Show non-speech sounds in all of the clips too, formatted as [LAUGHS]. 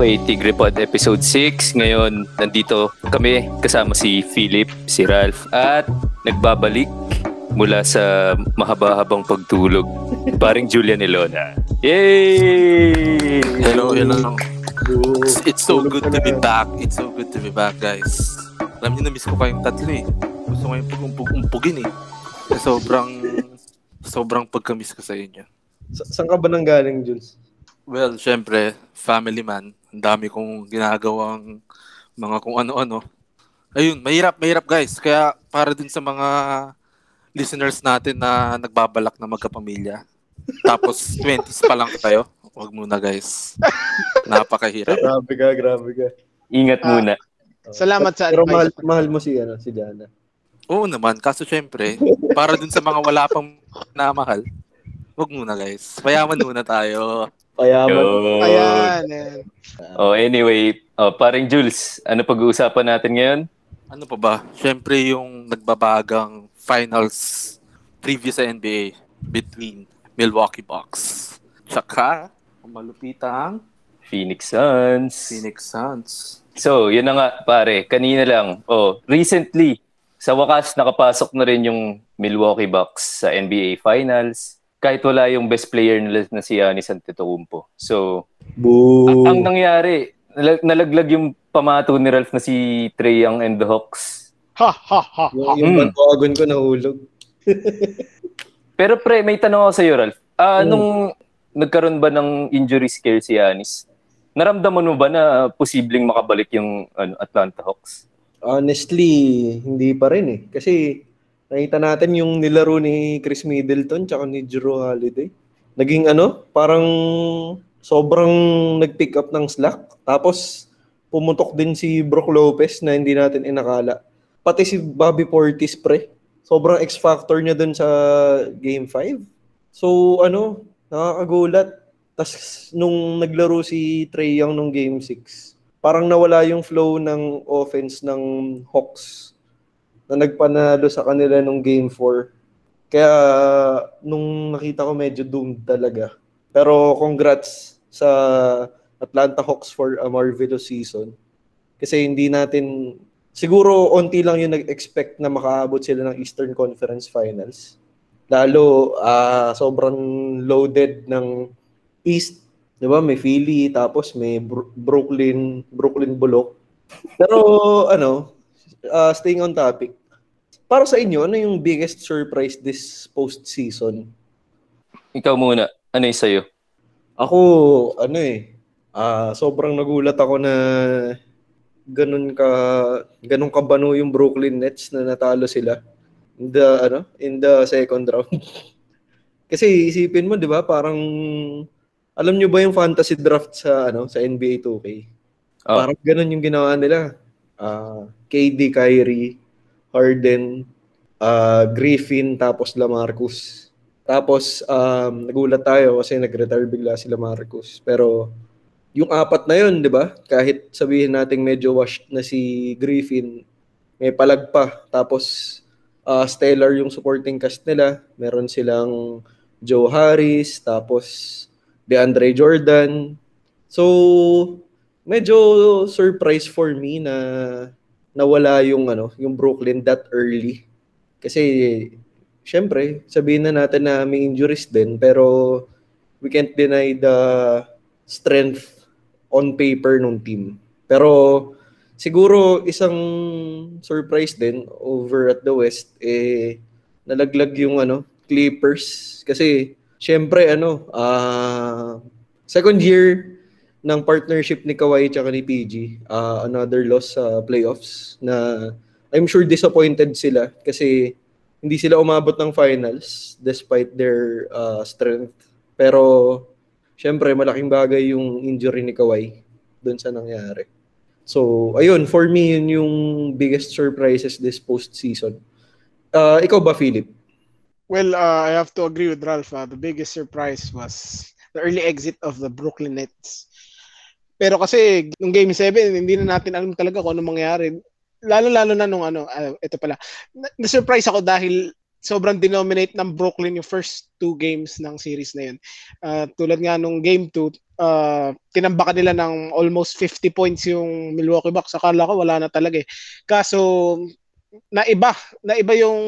Okay, Tigre Pod Episode 6. Ngayon, nandito kami kasama si Philip, si Ralph, at nagbabalik mula sa mahaba-habang pagtulog. [LAUGHS] Paring Julian Elona. Yay! Hello, hello. It's, it's so good to be back. It's so good to be back, guys. Alam niyo, na-miss ko kayong tatlo eh. Gusto ko yung pag-umpugin eh. Sobrang, sobrang pagka-miss ko sa inyo. Sa- saan ka ba nang galing, Jules? Well, syempre, family man. Ang dami kong ginagawang mga kung ano-ano. Ayun, mahirap, mahirap guys. Kaya para din sa mga listeners natin na nagbabalak na magkapamilya. Tapos [LAUGHS] 20s pa lang tayo. Huwag muna guys. Napakahirap. Grabe ka, grabe ka. Ingat Ah. muna. Salamat sa Pero advice. mahal, mahal mo si, ano, si Jana. Oo naman, kaso syempre, para dun sa mga wala pang namahal, huwag muna guys. Payaman muna tayo. Payaman. Yun. Ayan. ayan. Oh, anyway, oh, paring Jules, ano pag-uusapan natin ngayon? Ano pa ba? Syempre yung nagbabagang finals preview sa NBA between Milwaukee Bucks tsaka ang malupitang Phoenix Suns. Phoenix Suns. So, yun na nga, pare. Kanina lang. Oh, recently, sa wakas, nakapasok na rin yung Milwaukee Bucks sa NBA Finals. Kahit wala yung best player nila na si Giannis Antetokounmpo. So, Boo. ang, ang nangyari, nalag- nalaglag yung pamato ni Ralph na si Trae Young and the Hawks. Ha, ha, ha, ha. yung yung Mm. bandwagon ko nahulog. [LAUGHS] Pero pre, may tanong ako sa'yo, Ralph. Ah, Mm. Nung nagkaroon ba ng injury scare si Giannis, naramdaman mo ba na posibleng makabalik yung ano, Atlanta Hawks? Honestly, hindi pa rin eh. Kasi nakita natin yung nilaro ni Chris Middleton tsaka ni Drew Holiday. Naging ano, parang sobrang nag-pick up ng slack. Tapos pumutok din si Brook Lopez na hindi natin inakala. Pati si Bobby Portis pre. Sobrang X-factor niya dun sa Game 5. So ano, nakakagulat. Tapos nung naglaro si Trey Young nung Game 6, parang nawala yung flow ng offense ng Hawks na nagpanalo sa kanila nung Game 4. Kaya nung nakita ko medyo doomed talaga. Pero congrats sa Atlanta Hawks for a marvelous season. Kasi hindi natin siguro onti lang yung nag-expect na makaabot sila ng Eastern Conference Finals. Lalo ah, sobrang loaded ng East 'di ba? May Philly, tapos may Bro- Brooklyn, Brooklyn Bullock. Pero ano, uh, staying on topic. Para sa inyo, ano yung biggest surprise this postseason? Ikaw muna, ano yung sa'yo? Ako, ano eh, ah, sobrang nagulat ako na ganun ka ganun kabano yung Brooklyn Nets na natalo sila in the ano in the second round. [LAUGHS] Kasi isipin mo 'di ba parang alam nyo ba yung fantasy draft sa ano sa NBA 2K? Oh. Parang ganun yung ginawa nila. Ah, KD, Kyrie, Harden, ah, Griffin, tapos LaMarcus. Tapos um, nagulat tayo kasi nag-retire bigla si LaMarcus. Pero yung apat na yun, 'di ba? Kahit sabihin nating medyo washed na si Griffin, may palag pa. Tapos ah, stellar yung supporting cast nila. Meron silang Joe Harris, tapos DeAndre Jordan. So, medyo surprise for me na nawala yung ano, yung Brooklyn that early. Kasi syempre, sabihin na natin na may injuries din pero we can't deny the strength on paper ng team. Pero siguro isang surprise din over at the West eh nalaglag yung ano Clippers kasi syempre ano ah second year ng partnership ni Kawhi at ni PG ah, another loss sa playoffs na I'm sure disappointed sila kasi hindi sila umabot ng finals despite their ah, strength pero syempre malaking bagay yung injury ni Kawhi doon sa nangyari so ayun for me yun yung biggest surprises this postseason Ah, ikaw ba Philip Well, uh, I have to agree with Ralph. uh, the biggest surprise was the early exit of the Brooklyn Nets. Pero kasi nung game 7, hindi na natin alam talaga kung ano mangyari. Lalo-lalo na nung ano, ah, ito pala. Na- Na-surprise ako dahil sobrang denominate ng Brooklyn yung first two games ng series na yun. Ah, tulad nga nung game 2, uh, tinambakan nila ng almost 50 points yung Milwaukee Bucks. Akala ko wala na talaga eh. Kaso naiba, naiba yung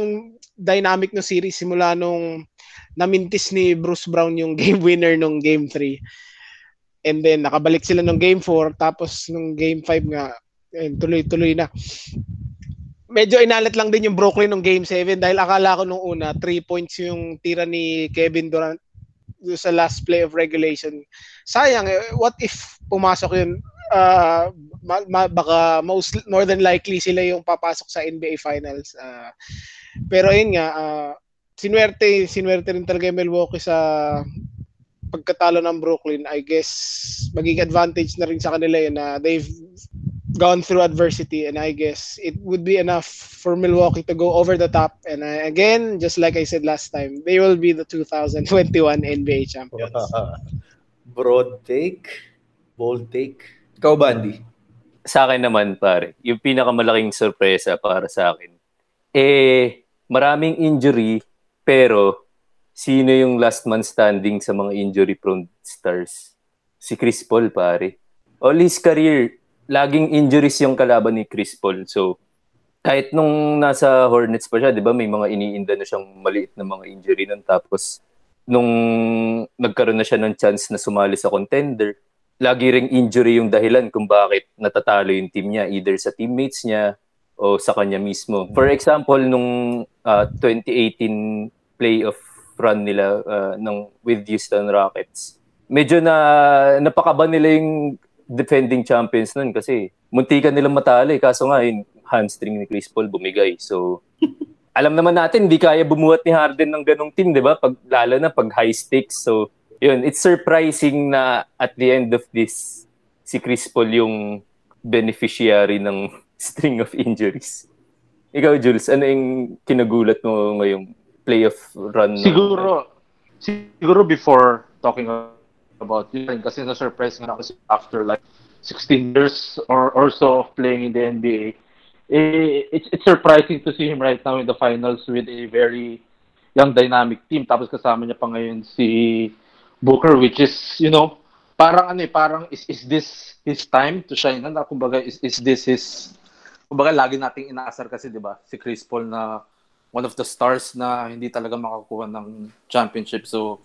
dynamic ng series simula nung namintis ni Bruce Brown yung [LAUGHS] game winner nung game 3. And then nakabalik sila nung game 4 tapos nung game 5 nga and tuloy-tuloy na. Medyo inalat lang din yung Brooklyn nung game 7 dahil akala ko nung una 3 points yung tira ni Kevin Durant sa last play of regulation. Sayang, eh, what if pumasok yun? Uh, ma- ma- baka most, more than likely sila yung papasok sa NBA Finals. Uh, pero yun nga, uh, sinwerte, sinwerte rin talaga yung Milwaukee sa pagkatalo ng Brooklyn. I guess magiging advantage na rin sa kanila yun na they've gone through adversity and I guess it would be enough for Milwaukee to go over the top and uh, again just like I said last time they will be the 2021 NBA champions. [LAUGHS] Broad take, bold take. Ikaw Bandy. Sa akin naman pare, yung pinakamalaking sorpresa para sa akin eh maraming injury pero sino yung last man standing sa mga injury prone stars? Si Chris Paul pare. All his career laging injuries yung kalaban ni Chris Paul. So, kahit nung nasa Hornets pa siya, di ba, may mga iniinda na siyang maliit na mga injury nun. Tapos, nung nagkaroon na siya ng chance na sumali sa contender, lagi ring injury yung dahilan kung bakit natatalo yung team niya, either sa teammates niya o sa kanya mismo. For example, nung uh, 2018 playoff run nila uh, ng with Houston Rockets, medyo na napakaba nila yung defending champions nun kasi muntikan nilang matalo eh. Kaso nga, yung hamstring ni Chris Paul bumigay. So, [LAUGHS] alam naman natin, hindi kaya bumuhat ni Harden ng ganong team, di ba? Pag, lalo na pag high stakes. So, yun, it's surprising na at the end of this, si Chris Paul yung beneficiary ng [LAUGHS] string of injuries. Ikaw, Jules, ano yung kinagulat mo ngayong playoff run? Siguro, siguro before talking about yun kasi na-surprise nga ako after like 16 years or, or so of playing in the NBA. Eh, it's, it's surprising to see him right now in the finals with a very young dynamic team. Tapos kasama niya pa ngayon si Booker which is, you know, parang ano eh, parang is, is this his time to shine? Na, kumbaga, is, is this his, kumbaga lagi nating inaasar kasi, di ba, si Chris Paul na one of the stars na hindi talaga makakuha ng championship. So,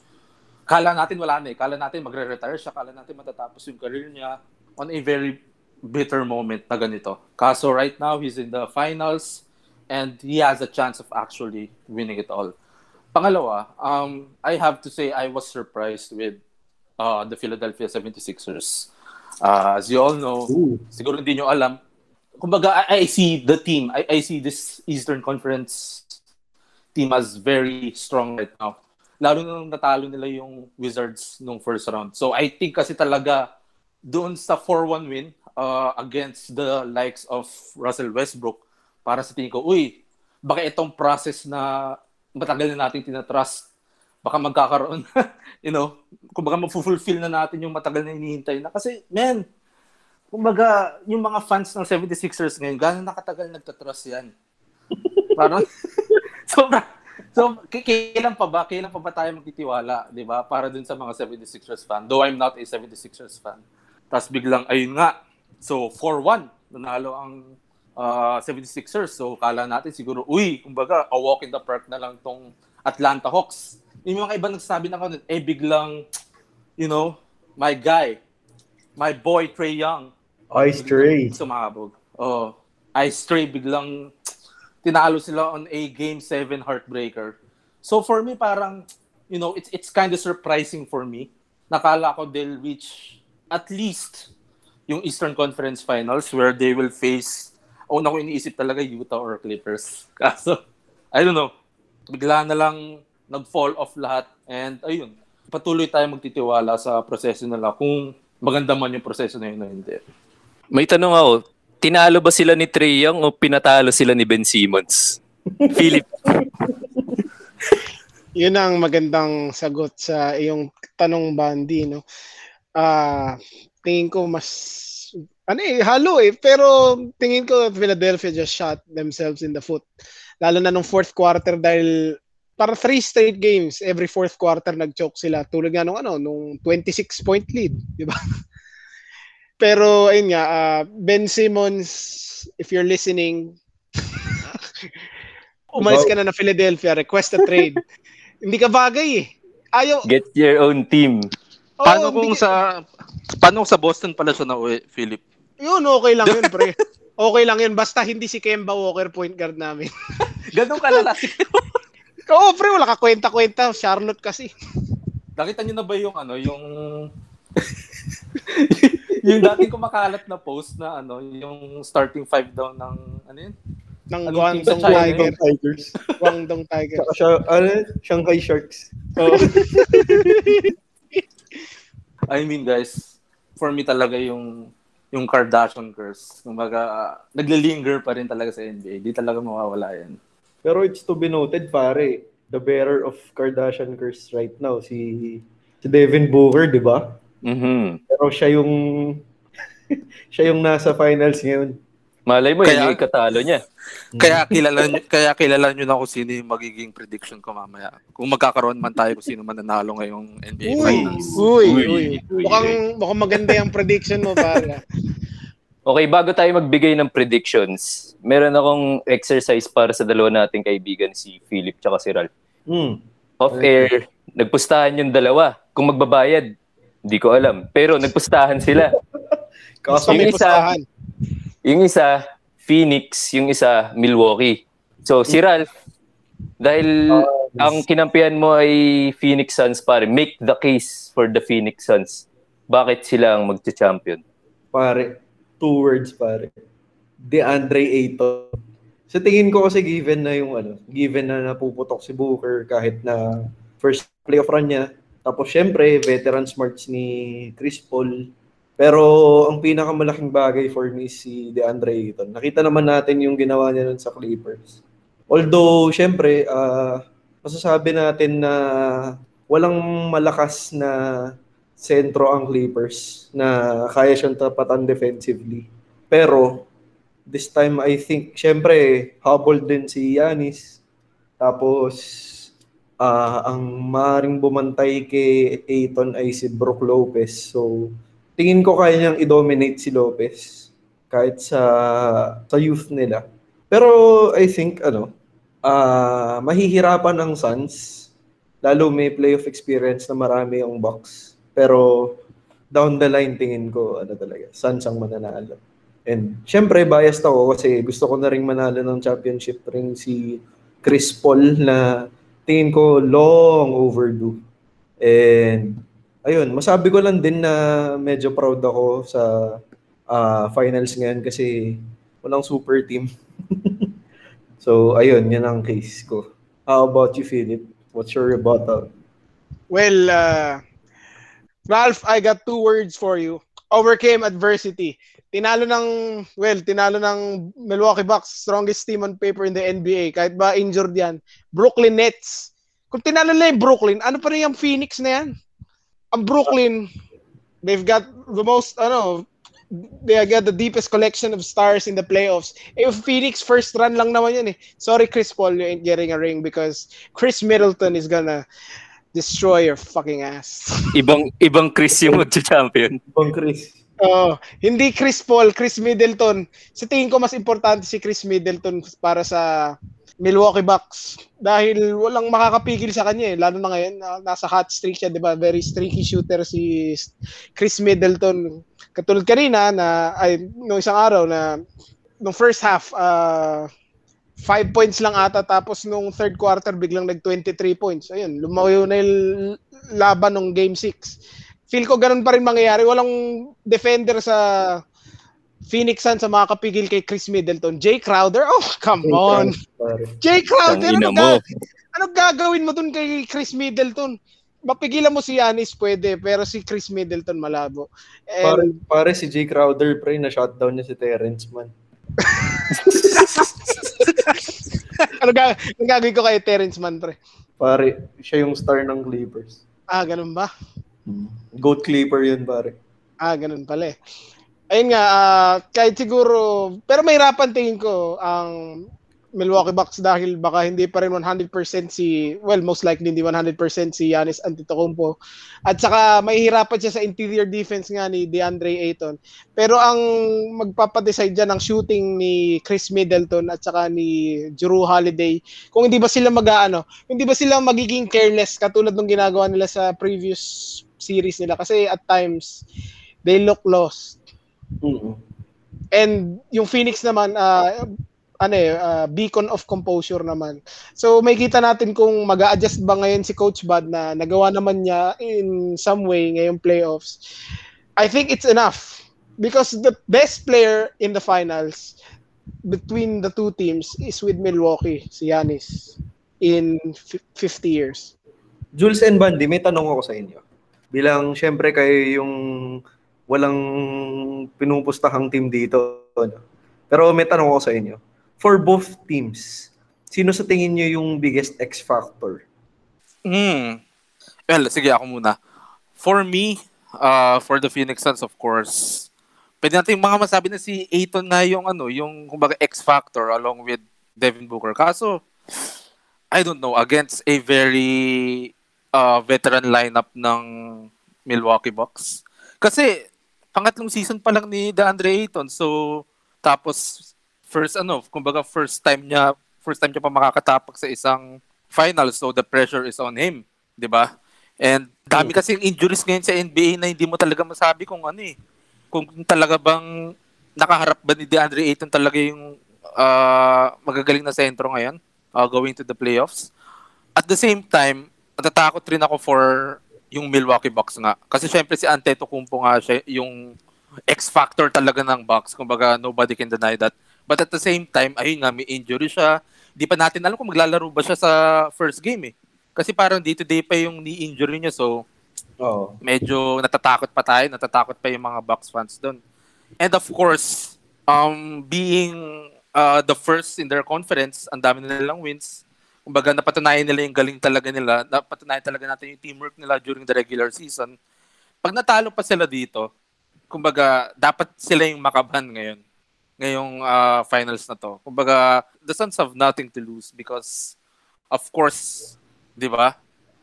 kala natin wala na eh. Kala natin magre-retire siya. Kala natin matatapos yung career niya on a very bitter moment na ganito. Kaso right now, he's in the finals and he has a chance of actually winning it all. Pangalawa, um, I have to say I was surprised with uh, the Philadelphia 76ers. Uh, as you all know, Ooh. siguro hindi nyo alam, kumbaga, I, I see the team, I, I see this Eastern Conference team as very strong right now lalo nung natalo nila yung Wizards nung first round. So I think kasi talaga doon sa 4-1 win uh, against the likes of Russell Westbrook, para sa tingin ko, uy, baka itong process na matagal na natin tinatrust, baka magkakaroon, [LAUGHS] you know, kumbaga mag-fulfill na natin yung matagal na hinihintay na. Kasi, man, kumbaga, yung mga fans ng 76ers ngayon, gano'n nakatagal nagtatrust yan? [LAUGHS] Parang, sobrang, So, kailan pa ba? Kailan pa ba tayo magtitiwala, 'di ba? Para dun sa mga 76ers fan. Though I'm not a 76ers fan. Tapos biglang ayun nga. So, 4-1 nanalo ang uh, ah, 76ers. So, kala natin siguro, uy, kumbaga, a walk in the park na lang tong Atlanta Hawks. Yung mga iba nagsabi na ganun, eh biglang, you know, my guy, my boy Trey Young. Ice Trey. Sumabog. Oh, Ice Trey biglang tinalo sila on a game 7 heartbreaker. So for me parang you know, it's it's kind of surprising for me. Nakala ko they'll reach at least yung Eastern Conference Finals where they will face una ko iniisip talaga Utah or Clippers. [LAUGHS] Kaso I don't know. Bigla na lang nag-fall off lahat and ayun, patuloy tayo magtitiwala sa proseso nila kung maganda man yung proseso na yun o hindi. May tanong ako, tinalo ba sila ni Trey Young o pinatalo sila ni Ben Simmons? Philip. [LAUGHS] Yun ang magandang sagot sa iyong tanong Bandy, no? Uh, tingin ko mas ano eh, halo eh. Pero tingin ko Philadelphia just shot themselves in the foot. Lalo na nung fourth quarter dahil para three straight games, every fourth quarter nag-choke sila. Tulad nga nung ano, nung 26 point lead, di ba? [LAUGHS] Pero ayun nga, uh, Ben Simmons, if you're listening, [LAUGHS] umalis ka na na Philadelphia, request a trade. [LAUGHS] hindi ka bagay eh. Ayaw. Get your own team. Oh, paano kung ka... sa paano kung sa Boston pala siya na uwi, Philip? Yun, okay lang yun, pre. [LAUGHS] Okay lang yun. Basta hindi si Kemba Walker point guard namin. Ganun kalala si Oo, pre, wala ka kwenta-kwenta. Charlotte kasi. Nakita niyo na ba yung ano, yung [LAUGHS] yung dating kumakalat na post na ano, yung starting five daw ng ano yun? Ng ano Guangdong Tiger. Tigers. Guangdong Tigers. Saka siya, ano, Shanghai Sharks. Oh. [LAUGHS] I mean guys, for me talaga yung yung Kardashian curse. Kumbaga, uh, naglilinger pa rin talaga sa NBA. Di talaga mawawala yan. Pero it's to be noted, pare, the bearer of Kardashian curse right now, si si Devin Booker, di ba? Mm-hmm. Pero siya yung [LAUGHS] siya yung nasa finals ngayon. Malay mo, kaya, yung katalo niya. Kaya kilala kaya kilala nyo na kung sino yung magiging prediction ko mamaya. Kung magkakaroon man tayo kung sino man nanalo ngayong NBA uy, Finals. Uy, uy, uy. Mukhang, mukhang maganda yung prediction mo, para. [LAUGHS] Okay, bago tayo magbigay ng predictions, meron akong exercise para sa dalawa nating kaibigan, si Philip tsaka si Ralph. Mm. Off-air, nagpustahan yung dalawa. Kung magbabayad, hindi ko alam. Pero nagpustahan sila. [LAUGHS] Kaso yung isa, yung isa, Phoenix, yung isa, Milwaukee. So, si Ralph, dahil uh, ang kinampihan mo ay Phoenix Suns, pare, make the case for the Phoenix Suns. Bakit sila ang magcha-champion? Pare, two words pare. DeAndre Ayton. Sa tingin ko kasi given na yung ano, given na napuputok si Booker kahit na first playoff run niya. Tapos syempre, veteran smarts ni Chris Paul. Pero ang pinakamalaking bagay for me si DeAndre Ayton. Nakita naman natin yung ginawa niya nun sa Clippers. Although, syempre, uh, masasabi natin na walang malakas na sentro ang Clippers na kaya siyang tapatan defensively. Pero this time I think syempre habol din si Yanis. Tapos uh, ang maring bumantay kay Aiton ay si Brook Lopez. So tingin ko kaya niyang i-dominate si Lopez kahit sa sa youth nila. Pero I think ano, uh, mahihirapan ang Suns lalo may playoff experience na marami ang Bucks pero down the line tingin ko ano talaga, Suns ang mananalo. And syempre biased ako kasi gusto ko na ring manalo ng championship ring si Chris Paul na tingin ko long overdue. And ayun, masabi ko lang din na medyo proud ako sa uh, finals ngayon kasi walang super team. [LAUGHS] so ayun, yan ang case ko. How about you, Philip? What's your rebuttal? Well, uh, Ralph, I got two words for you. Overcame adversity. Tinalo ng, well, tinalo ng Milwaukee Bucks, strongest team on paper in the NBA. Kahit ba injured yan. Brooklyn Nets. Kung tinalo na yung Brooklyn, ano pa rin yung Phoenix na yan? Ang Brooklyn, they've got the most, ano, they got the deepest collection of stars in the playoffs. Eh, Phoenix, first run lang naman yan eh. Sorry, Chris Paul, you ain't getting a ring because Chris Middleton is gonna destroy your fucking ass. ibang ibang Chris yung magcha-champion. Ibang Chris. Oh, hindi Chris Paul, Chris Middleton. Sa tingin ko mas importante si Chris Middleton para sa Milwaukee Bucks dahil walang makakapigil sa kanya eh. Lalo na ngayon, nasa hot streak siya, 'di ba? Very streaky shooter si Chris Middleton. Katulad kanina na ay no isang araw na nung first half uh, 5 points lang ata tapos nung third quarter biglang nag 23 points. Ayun, lumayo na yung laban ng game 6. Feel ko ganun pa rin mangyayari. Walang defender sa Phoenix Suns sa makakapigil kay Chris Middleton. Jay Crowder? Oh, come on. Jay Crowder, ano, ga- ano gagawin mo dun kay Chris Middleton? Mapigilan mo si Yanis pwede, pero si Chris Middleton malabo. And, pare, pare si Jay Crowder, pre, na shutdown niya si Terrence man. [LAUGHS] ano ga gagawin ko kay Terrence Mann, pre? Pare, siya yung star ng Clippers. Ah, ganun ba? Hmm. Goat Clipper yun, pare. Ah, ganun pala eh. Ayun nga, uh, kahit siguro, pero mahirapan tingin ko ang Milwaukee Bucks dahil baka hindi pa rin 100% si, well, most likely hindi 100% si Giannis Antetokounmpo. At saka mahihirapan siya sa interior defense nga ni DeAndre Ayton. Pero ang magpapadecide dyan ng shooting ni Chris Middleton at saka ni Drew Holiday, kung hindi ba sila mag-ano, hindi ba sila magiging careless katulad ng ginagawa nila sa previous series nila. Kasi at times, they look lost. Mm-mm. And yung Phoenix naman, uh, ano eh, uh, beacon of composure naman. So may kita natin kung mag adjust ba ngayon si Coach Bud na nagawa naman niya in some way ngayong playoffs. I think it's enough because the best player in the finals between the two teams is with Milwaukee, si Giannis, in 50 years. Jules and Bandy, may tanong ako sa inyo. Bilang syempre kayo yung walang pinupustahang team dito. No? Pero may tanong ako sa inyo. For both teams, sino sa tingin nyo yung biggest X factor? Hmm. Well, sige ako muna. For me, uh, for the Phoenix Suns, of course, pwede natin mga masabi na si Aiton na yung ano, yung kumbaga X factor along with Devin Booker. Kaso, I don't know, against a very uh, veteran lineup ng Milwaukee Bucks. Kasi pangatlong season pa lang ni DeAndre Ayton. So, tapos first ano, kumbaga first time niya, first time niya pa makakatapak sa isang final. So, the pressure is on him, 'di ba? And dami kasi injuries ngayon sa NBA na hindi mo talaga masabi kung ano eh. Kung talaga bang nakaharap ba ni DeAndre Ayton talaga yung uh, magagaling na sentro ngayon uh, going to the playoffs. At the same time, natatakot rin ako for yung Milwaukee Bucks nga. Kasi syempre si Antetokounmpo nga siya yung X factor talaga ng Bucks. Kumbaga nobody can deny that. But at the same time, ayun nga may injury siya. Di pa natin alam kung maglalaro ba siya sa first game eh. Kasi parang day-to-day pa yung knee injury niya so Oh. medyo natatakot pa tayo, natatakot pa yung mga Bucks fans doon. And of course, um being uh, the first in their conference, ang dami na nilang wins kumbaga napatunayan nila yung galing talaga nila, napatunayan talaga natin yung teamwork nila during the regular season. Pag natalo pa sila dito, kumbaga dapat sila yung makaban ngayon ngayong uh, finals na to. Kumbaga the Suns have nothing to lose because of course, 'di ba?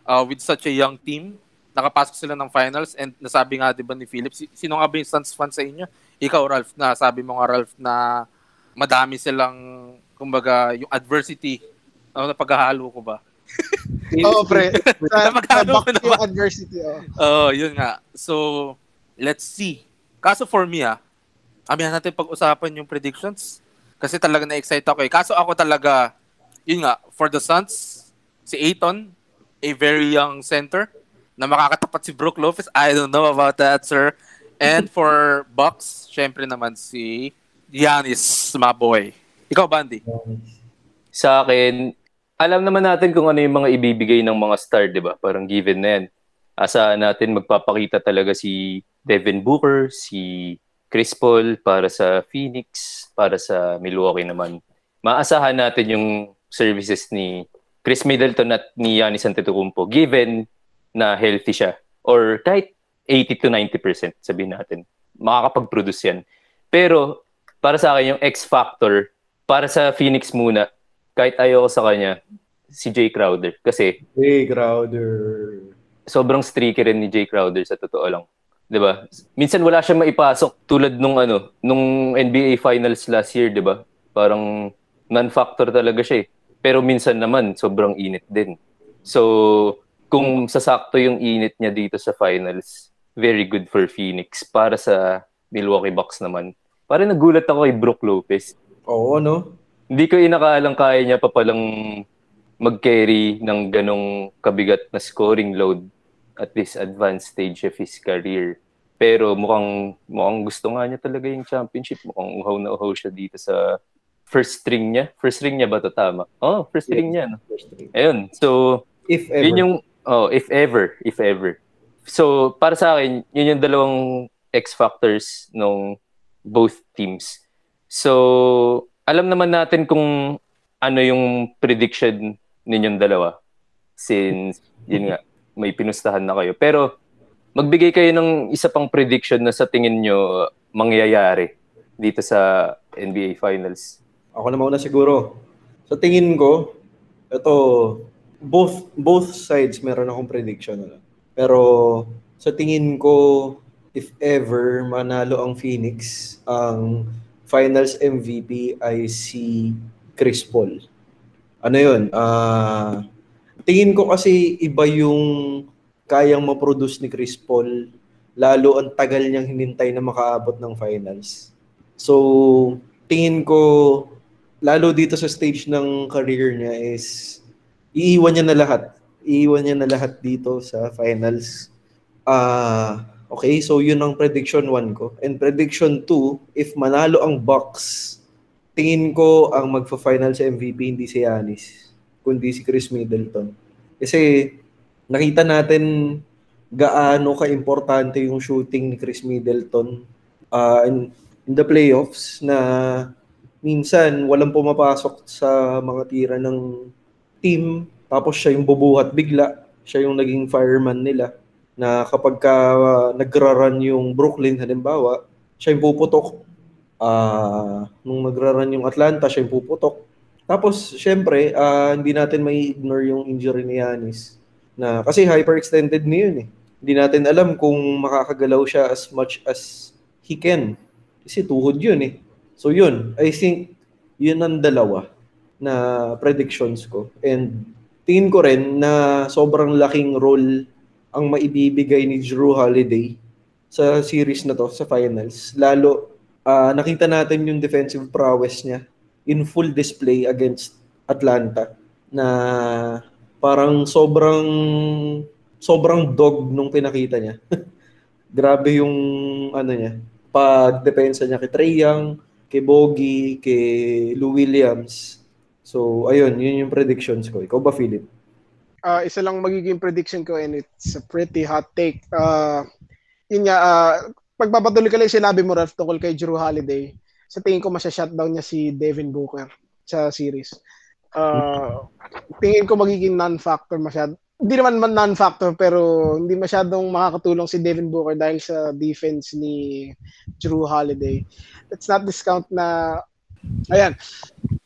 Uh, with such a young team, nakapasok sila ng finals and nasabi nga 'di ba ni Philip, sino nga ba yung Suns fan sa inyo? Ikaw Ralph, na sabi mo nga Ralph na madami silang kumbaga yung adversity ano na paghahalo ko ba? [LAUGHS] Oo, oh, pre. [LAUGHS] Sa, Napaghalo ko na ba? yung adversity, oh. Oo, yun nga. So, let's see. Kaso for me, ah, amin natin pag-usapan yung predictions. Kasi talaga na-excite ako eh. Kaso ako talaga, yun nga, for the Suns, si Aiton, a very young center, na makakatapat si Brook Lopez. I don't know about that, sir. And for [LAUGHS] Bucks, syempre naman si Giannis, my boy. Ikaw, Bandy. Sa akin, alam naman natin kung ano yung mga ibibigay ng mga star, di ba? Parang given na yan. Asa natin magpapakita talaga si Devin Booker, si Chris Paul para sa Phoenix, para sa Milwaukee naman. Maasahan natin yung services ni Chris Middleton at ni Giannis Antetokounmpo given na healthy siya or kahit 80 to 90% sabihin natin. Makakapag-produce yan. Pero para sa akin yung X factor para sa Phoenix muna kahit ayoko sa kanya, si Jay Crowder. Kasi Jay Crowder. sobrang streaky rin ni Jay Crowder sa totoo lang. 'Di ba? Minsan wala siyang maipasok tulad nung ano, nung NBA Finals last year, 'di ba? Parang non-factor talaga siya eh. Pero minsan naman sobrang init din. So, kung sasakto yung init niya dito sa finals, very good for Phoenix. Para sa Milwaukee Bucks naman, parang nagulat ako kay Brook Lopez. Oo, no? Hindi ko inakaalang kaya niya pa palang mag-carry ng ganong kabigat na scoring load at this advanced stage of his career. Pero mukhang, mukhang gusto nga niya talaga yung championship. Mukhang uhaw na uhaw siya dito sa first string niya. First string niya ba to tama? Oh, first string niya. No? Ayun. So, If ever. yun yung, oh, if ever, if ever. So, para sa akin, yun yung dalawang X factors nung both teams. So, alam naman natin kung ano yung prediction ninyong dalawa since yun nga may pinustahan na kayo. Pero magbigay kayo ng isa pang prediction na sa tingin nyo mangyayari dito sa NBA Finals. Ako na mauna siguro. Sa tingin ko, ito, both both sides meron akong prediction. Ano? Pero sa tingin ko, if ever manalo ang Phoenix, ang finals MVP ay si Chris Paul. Ano yun? Ah, tingin ko kasi iba yung kayang ma-produce ni Chris Paul lalo ang tagal niyang hinintay na makaabot ng finals. So, tingin ko lalo dito sa stage ng career niya is iiwan niya na lahat. Iiwan niya na lahat dito sa finals. Ah, okay, so yun ang prediction 1 ko. And prediction 2, if manalo ang Bucks, tingin ko ang magfa-final sa MVP hindi si Giannis, kundi si Chris Middleton. Kasi nakita natin gaano ka-importante yung shooting ni Chris Middleton uh, in, in the playoffs na minsan walang pumapasok sa mga tira ng team tapos siya yung bubuhat bigla siya yung naging fireman nila na kapag ka uh, nagra-run yung Brooklyn halimbawa siya yung puputok uh, nung nagra-run yung Atlanta siya yung puputok tapos syempre uh, hindi natin may ignore yung injury ni Giannis na kasi hyperextended na yun eh hindi natin alam kung makakagalaw siya as much as he can. Kasi tuhod yun eh. So yun, I think yun ang dalawa na predictions ko. And tingin ko rin na sobrang laking role ang maibibigay ni Drew Holiday sa series na to, sa finals. Lalo, uh, nakita natin yung defensive prowess niya in full display against Atlanta na parang sobrang sobrang dog nung pinakita niya. [LAUGHS] Grabe yung ano niya, pagdepensa niya kay Trey Young, kay Bogie, kay Lou Williams. So, ayun, yun yung predictions ko. Ikaw ba, Philip? Uh, isa lang magiging prediction ko and it's a pretty hot take. Uh, yun nga, uh, pagpapatuloy ka lang sinabi mo, Ralph, tungkol kay Drew Holiday, sa tingin ko masya-shutdown niya si Devin Booker sa series. Uh, tingin ko magiging non-factor masyado hindi naman man non-factor pero hindi masyadong makakatulong si Devin Booker dahil sa defense ni Drew Holiday. Let's not discount na ayan.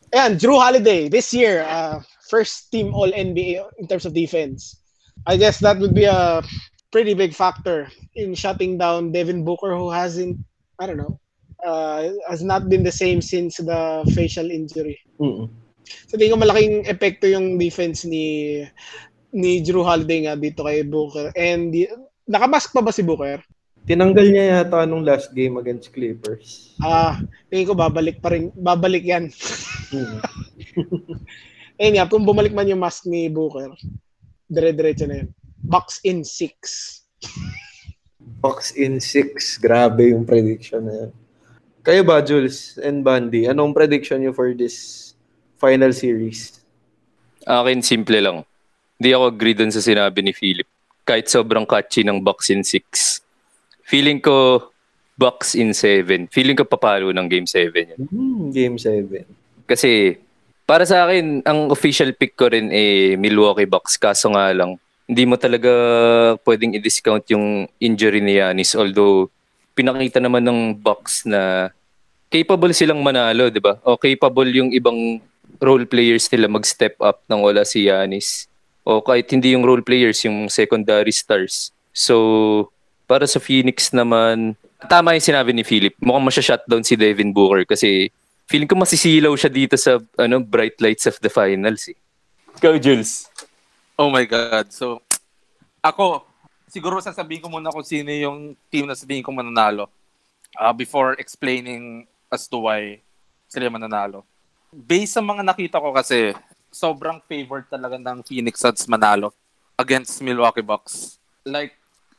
Ayan, Drew Holiday this year uh, first team all NBA in terms of defense. I guess that would be a pretty big factor in shutting down Devin Booker who hasn't I don't know uh, has not been the same since the facial injury. Mm-hmm. So tingin ko malaking epekto yung defense ni ni Drew Holiday nga dito kay Booker. And nakamask pa ba si Booker? Tinanggal niya yata nung last game against Clippers. Ah, tingin ko babalik pa rin. Babalik yan. hmm. [LAUGHS] Ayun nga, kung bumalik man yung mask ni Booker, dire-diretso na yun. Box in 6. Box in 6. Grabe yung prediction na yan. Kayo ba, Jules and Bandy? Anong prediction niyo for this final series? Akin, simple lang hindi ako agree dun sa sinabi ni Philip. Kahit sobrang catchy ng box in 6. Feeling ko box in 7. Feeling ko papalo ng game 7 yan. Mm, game 7. Kasi para sa akin, ang official pick ko rin eh Milwaukee Bucks. Kaso nga lang, hindi mo talaga pwedeng i-discount yung injury ni Yanis. Although, pinakita naman ng Bucks na capable silang manalo, di ba? O capable yung ibang role players nila mag-step up nang wala si Yanis o kahit hindi yung role players, yung secondary stars. So, para sa Phoenix naman, tama yung sinabi ni Philip. Mukhang masya-shutdown si Devin Booker kasi feeling ko masisilaw siya dito sa ano bright lights of the finals. Eh. Ikaw, Jules. Oh my God. So, ako, siguro sasabihin ko muna kung sino yung team na sabihin ko mananalo uh, before explaining as to why sila mananalo. Based sa mga nakita ko kasi, sobrang favored talaga ng Phoenix Suns manalo against Milwaukee Bucks. Like,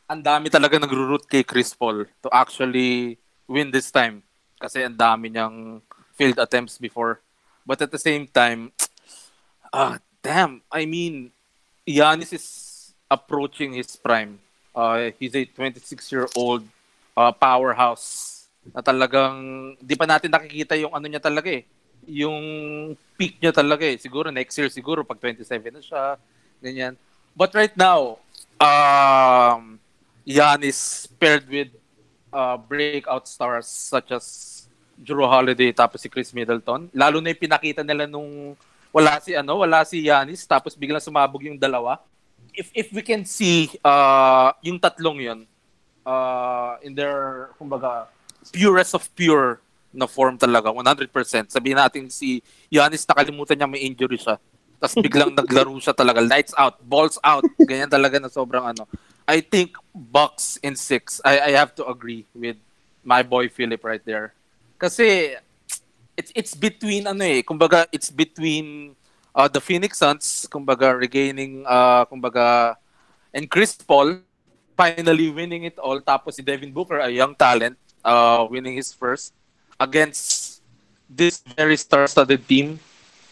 ang dami talaga nagro-root kay Chris Paul to actually win this time. Kasi ang dami niyang failed attempts before. But at the same time, [TSK] ah, uh, damn, I mean, Giannis is approaching his prime. Uh, he's a 26-year-old uh, powerhouse na talagang di pa natin nakikita yung ano niya talaga eh yung peak niya talaga eh. Siguro next year siguro pag 27 na siya, ganyan. But right now, um, Giannis paired with uh, breakout stars such as Drew Holiday tapos si Chris Middleton. Lalo na yung pinakita nila nung wala si ano, wala si Yanis tapos biglang sumabog yung dalawa. If if we can see uh yung tatlong 'yon uh in their kumbaga purest of pure na form talaga, 100%. Sabihin natin si Yanis nakalimutan niya may injury siya. Tapos biglang [LAUGHS] naglaro siya talaga, lights out, balls out. Ganyan talaga na sobrang ano. I think Bucks in six. I I have to agree with my boy Philip right there. Kasi it's it's between ano eh, kumbaga it's between uh, the Phoenix Suns, kumbaga regaining uh, kumbaga and Chris Paul finally winning it all tapos si Devin Booker, a young talent, uh, winning his first against this very star-studded team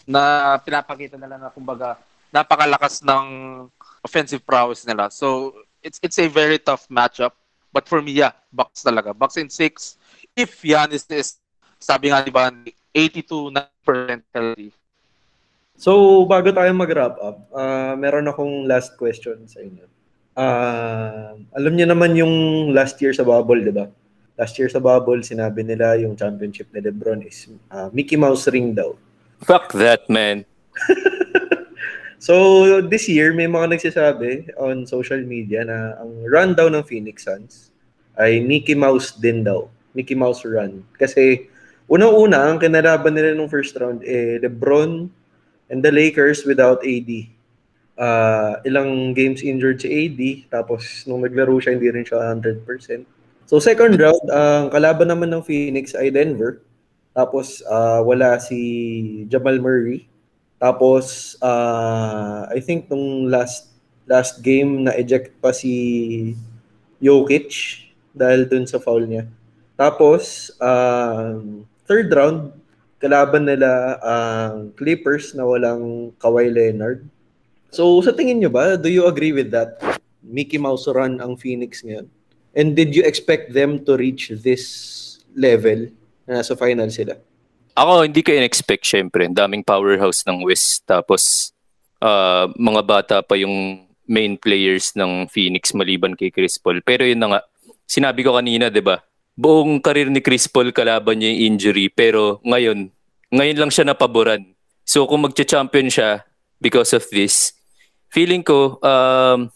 na pinapakita nila na kumbaga napakalakas ng offensive prowess nila. So it's it's a very tough matchup. But for me, yeah, Bucks talaga. Bucks in six. If Giannis is, sabi nga ni Van, 82 9% healthy. So, bago tayo mag-wrap up, uh, meron akong last question sa inyo. Uh, alam niyo naman yung last year sa bubble, di ba? Last year sa bubble, sinabi nila yung championship ni LeBron is uh, Mickey Mouse ring daw. Fuck that, man. [LAUGHS] So, this year, may mga nagsasabi on social media na ang run daw ng Phoenix Suns ay Mickey Mouse din daw. Mickey Mouse run. Kasi, unang-una, ang kinalaban nila nung first round, eh, LeBron and the Lakers without AD. Uh, ah, ilang games injured si AD, tapos nung naglaro siya, hindi rin siya 100%. So, second round, ang kalaban naman ng Phoenix ay Denver. Tapos, uh, wala si Jamal Murray tapos, uh, I think nung last last game na eject pa si Jokic dahil dun sa foul niya. Tapos, uh, third round, kalaban nila ang uh, Clippers na walang Kawhi Leonard. So, sa tingin nyo ba, do you agree with that? Mickey Mouse run ang Phoenix ngayon. And did you expect them to reach this level na nasa final sila? Ako, hindi ko in-expect syempre. Daming powerhouse ng West. Tapos, uh, mga bata pa yung main players ng Phoenix maliban kay Chris Paul. Pero yun na nga, sinabi ko kanina, di ba? Buong karir ni Chris Paul, kalaban niya yung injury. Pero ngayon, ngayon lang siya napaboran. So kung magcha-champion siya because of this, feeling ko, um,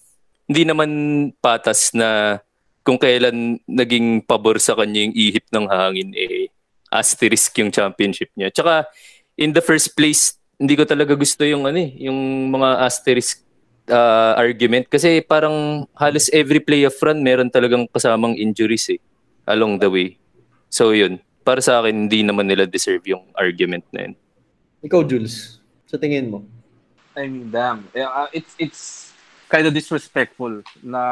hindi naman patas na kung kailan naging pabor sa kanya yung ihip ng hangin, eh, asterisk yung championship niya. Tsaka, in the first place, hindi ko talaga gusto yung ano eh, yung mga asterisk uh, argument kasi parang halos every play of run meron talagang kasamang injuries eh along the way. So yun, para sa akin hindi naman nila deserve yung argument na yun. Ikaw Jules, sa tingin mo? I mean, damn. Uh, it's it's kind of disrespectful na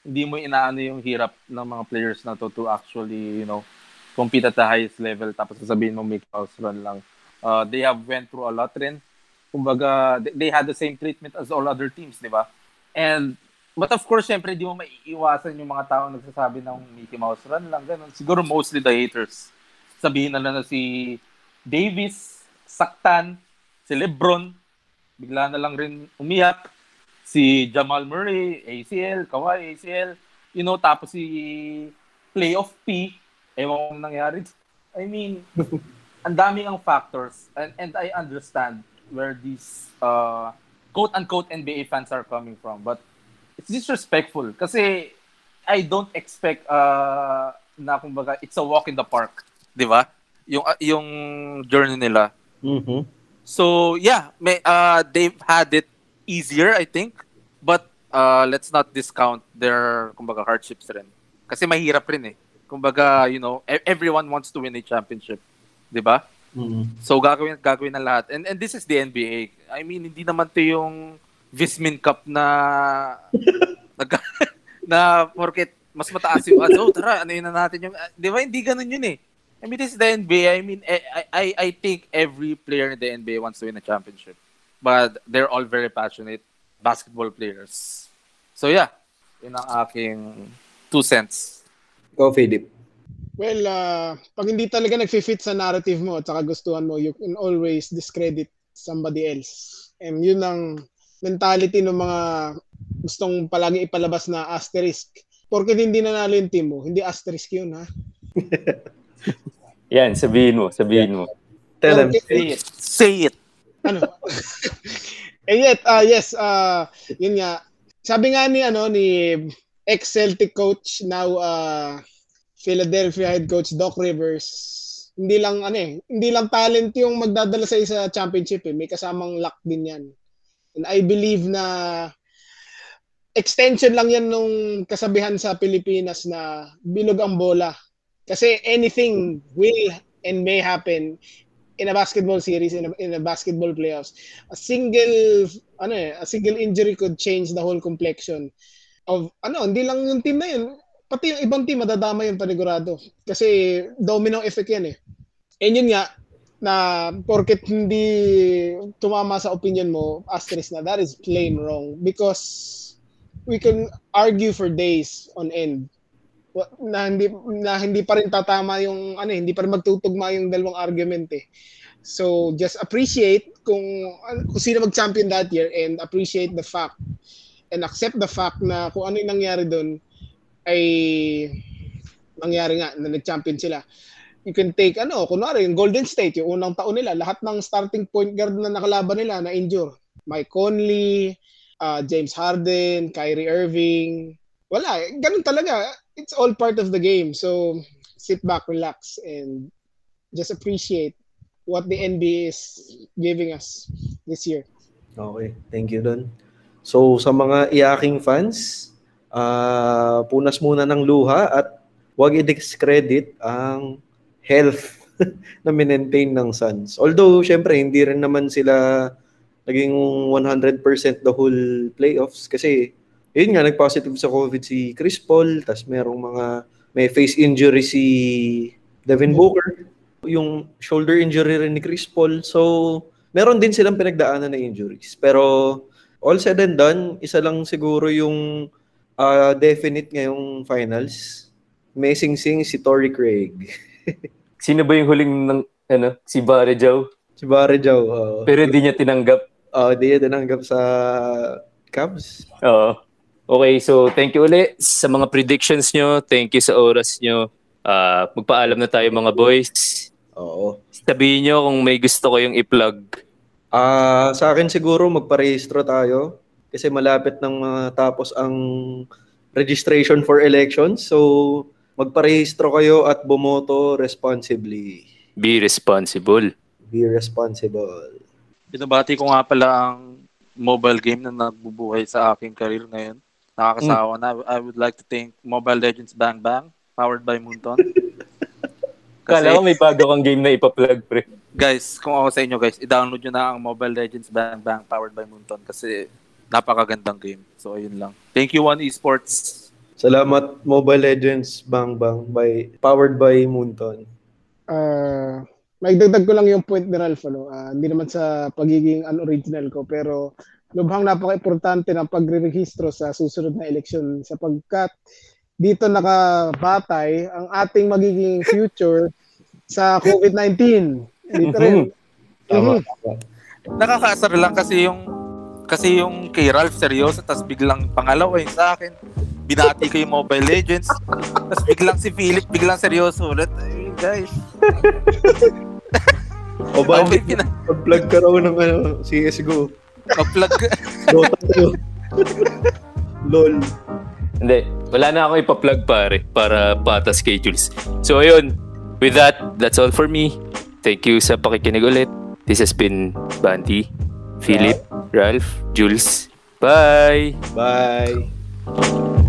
hindi mo inaano yung hirap ng mga players na to to actually, you know, compete at the highest level tapos sasabihin mo make house run lang. Uh, they have went through a lot rin. Kumbaga, they, had the same treatment as all other teams, di ba? And, but of course, syempre, di mo maiiwasan yung mga tao nagsasabi ng Mickey Mouse run lang, ganun. Siguro mostly the haters. Sabihin na lang na si Davis, saktan, si Lebron, bigla na lang rin umiyak, si Jamal Murray, ACL, Kawhi, ACL, you know, tapos si playoff P, ewan kong nangyari. I mean, [LAUGHS] ang daming ang factors and, and I understand where these uh, quote-unquote NBA fans are coming from. But it's disrespectful kasi I don't expect uh, na kumbaga it's a walk in the park, 'di ba? Yung uh, yung journey nila. Mm-hmm. So, yeah, may uh, they've had it easier, I think. But uh, let's not discount their kumbaga hardships rin. Kasi mahirap rin eh kumbaga, you know, e- everyone wants to win a championship. 'Di ba? Mm-hmm. So gagawin gagawin ng lahat. And and this is the NBA. I mean, hindi naman 'to yung Vismin Cup na [LAUGHS] nag, na porket mas mataas yung odds. Oh, tara, ano yun na natin yung... Di ba, hindi ganun yun eh. I mean, this is the NBA. I mean, I, I, I think every player in the NBA wants to win a championship. But they're all very passionate basketball players. So yeah, yun ang aking two cents Ikaw, Philip. Well, uh, pag hindi talaga nag-fit sa narrative mo at saka gustuhan mo, you can always discredit somebody else. And yun ang mentality ng mga gustong palagi ipalabas na asterisk. Porque hindi nanalo yung team mo, hindi asterisk yun, ha? [LAUGHS] Yan, sabihin mo, sabihin mo. Tell them. Say it. Say it. Ano? And yet, uh, yes, uh, yun nga. Sabi nga ni, ano, ni ex-Celtic coach, now uh, Philadelphia head coach Doc Rivers, hindi lang ano eh, hindi lang talent yung magdadala sa isa championship eh, may kasamang luck din 'yan. And I believe na extension lang 'yan nung kasabihan sa Pilipinas na bilog ang bola. Kasi anything will and may happen in a basketball series in a, in a basketball playoffs. A single ano eh, a single injury could change the whole complexion of ano, hindi lang yung team na yun, pati yung ibang team madadama yun panigurado. Kasi domino effect yan eh. And yun nga, na porket hindi tumama sa opinion mo, asterisk na, that is plain wrong. Because we can argue for days on end na hindi na hindi pa rin tatama yung ano hindi pa rin magtutugma yung dalawang argument eh. So just appreciate kung kung sino mag-champion that year and appreciate the fact and accept the fact na kung ano yung nangyari doon ay nangyari nga na nag-champion sila. You can take ano, kunwari yung Golden State, yung unang taon nila, lahat ng starting point guard na nakalaban nila na injure. Mike Conley, uh, James Harden, Kyrie Irving. Wala, eh. ganun talaga. It's all part of the game. So sit back, relax, and just appreciate what the NBA is giving us this year. Okay, thank you Don. So sa mga iyaking fans, uh, punas muna ng luha at huwag i-discredit ang health [LAUGHS] na minentain ng Suns. Although, syempre, hindi rin naman sila naging 100% the whole playoffs kasi yun nga, nag-positive sa COVID si Chris Paul, tas merong mga may face injury si Devin Booker, yung shoulder injury rin ni Chris Paul. So, meron din silang pinagdaanan na injuries. Pero all said and done, isa lang siguro yung uh, definite ngayong finals. May sing-sing si Tory Craig. [LAUGHS] Sino ba yung huling ng ano, si Barre Joe? Si Barre Joe. Uh, Pero hindi niya tinanggap. Oo, uh, hindi niya tinanggap sa Cubs. Oo. Okay, so thank you ulit sa mga predictions nyo. Thank you sa oras nyo. Uh, magpaalam na tayo mga boys. Oo. Sabihin nyo kung may gusto ko yung i-plug. Ah, uh, sa akin siguro magparehistro tayo kasi malapit nang matapos ang registration for elections. So, magparehistro kayo at bumoto responsibly. Be responsible. Be responsible. Binabati ko nga pala ang mobile game na nagbubuhay sa aking career ngayon. Nakakasawa mm. na. I would like to thank Mobile Legends Bang Bang, powered by Moonton. [LAUGHS] Kasi, Kala ko may bago kang game na ipa-plug, pre. Guys, kung ako sa inyo guys, i-download nyo na ang Mobile Legends Bang Bang powered by Moonton kasi napakagandang game. So, ayun lang. Thank you, One Esports. Salamat, Mobile Legends Bang Bang by powered by Moonton. Uh, may dagdag ko lang yung point ni Ralph. Ano? Uh, hindi naman sa pagiging unoriginal ko, pero lubhang napaka-importante ng pagre-rehistro sa susunod na eleksyon sapagkat dito nakabatay ang ating magiging future sa COVID-19. Dito rin. Mm-hmm. Mm-hmm. Nakakaasar lang kasi yung kasi yung kay Ralph seryoso, tapos biglang pangalawa yung sa akin. Binati ko yung Mobile Legends. Tapos biglang si Philip, biglang seryoso ulit. Ay, guys. [LAUGHS] o ba, okay, pina- mag-plug ka raw ng ano, CSGO. Mag-plug ka. [LAUGHS] Dota 2. LOL. Hindi, wala na akong ipa-plug pare para pata schedules. So ayun, with that, that's all for me. Thank you sa pakikinig ulit. This has been Banti, Philip, Ralph, Jules. Bye! Bye!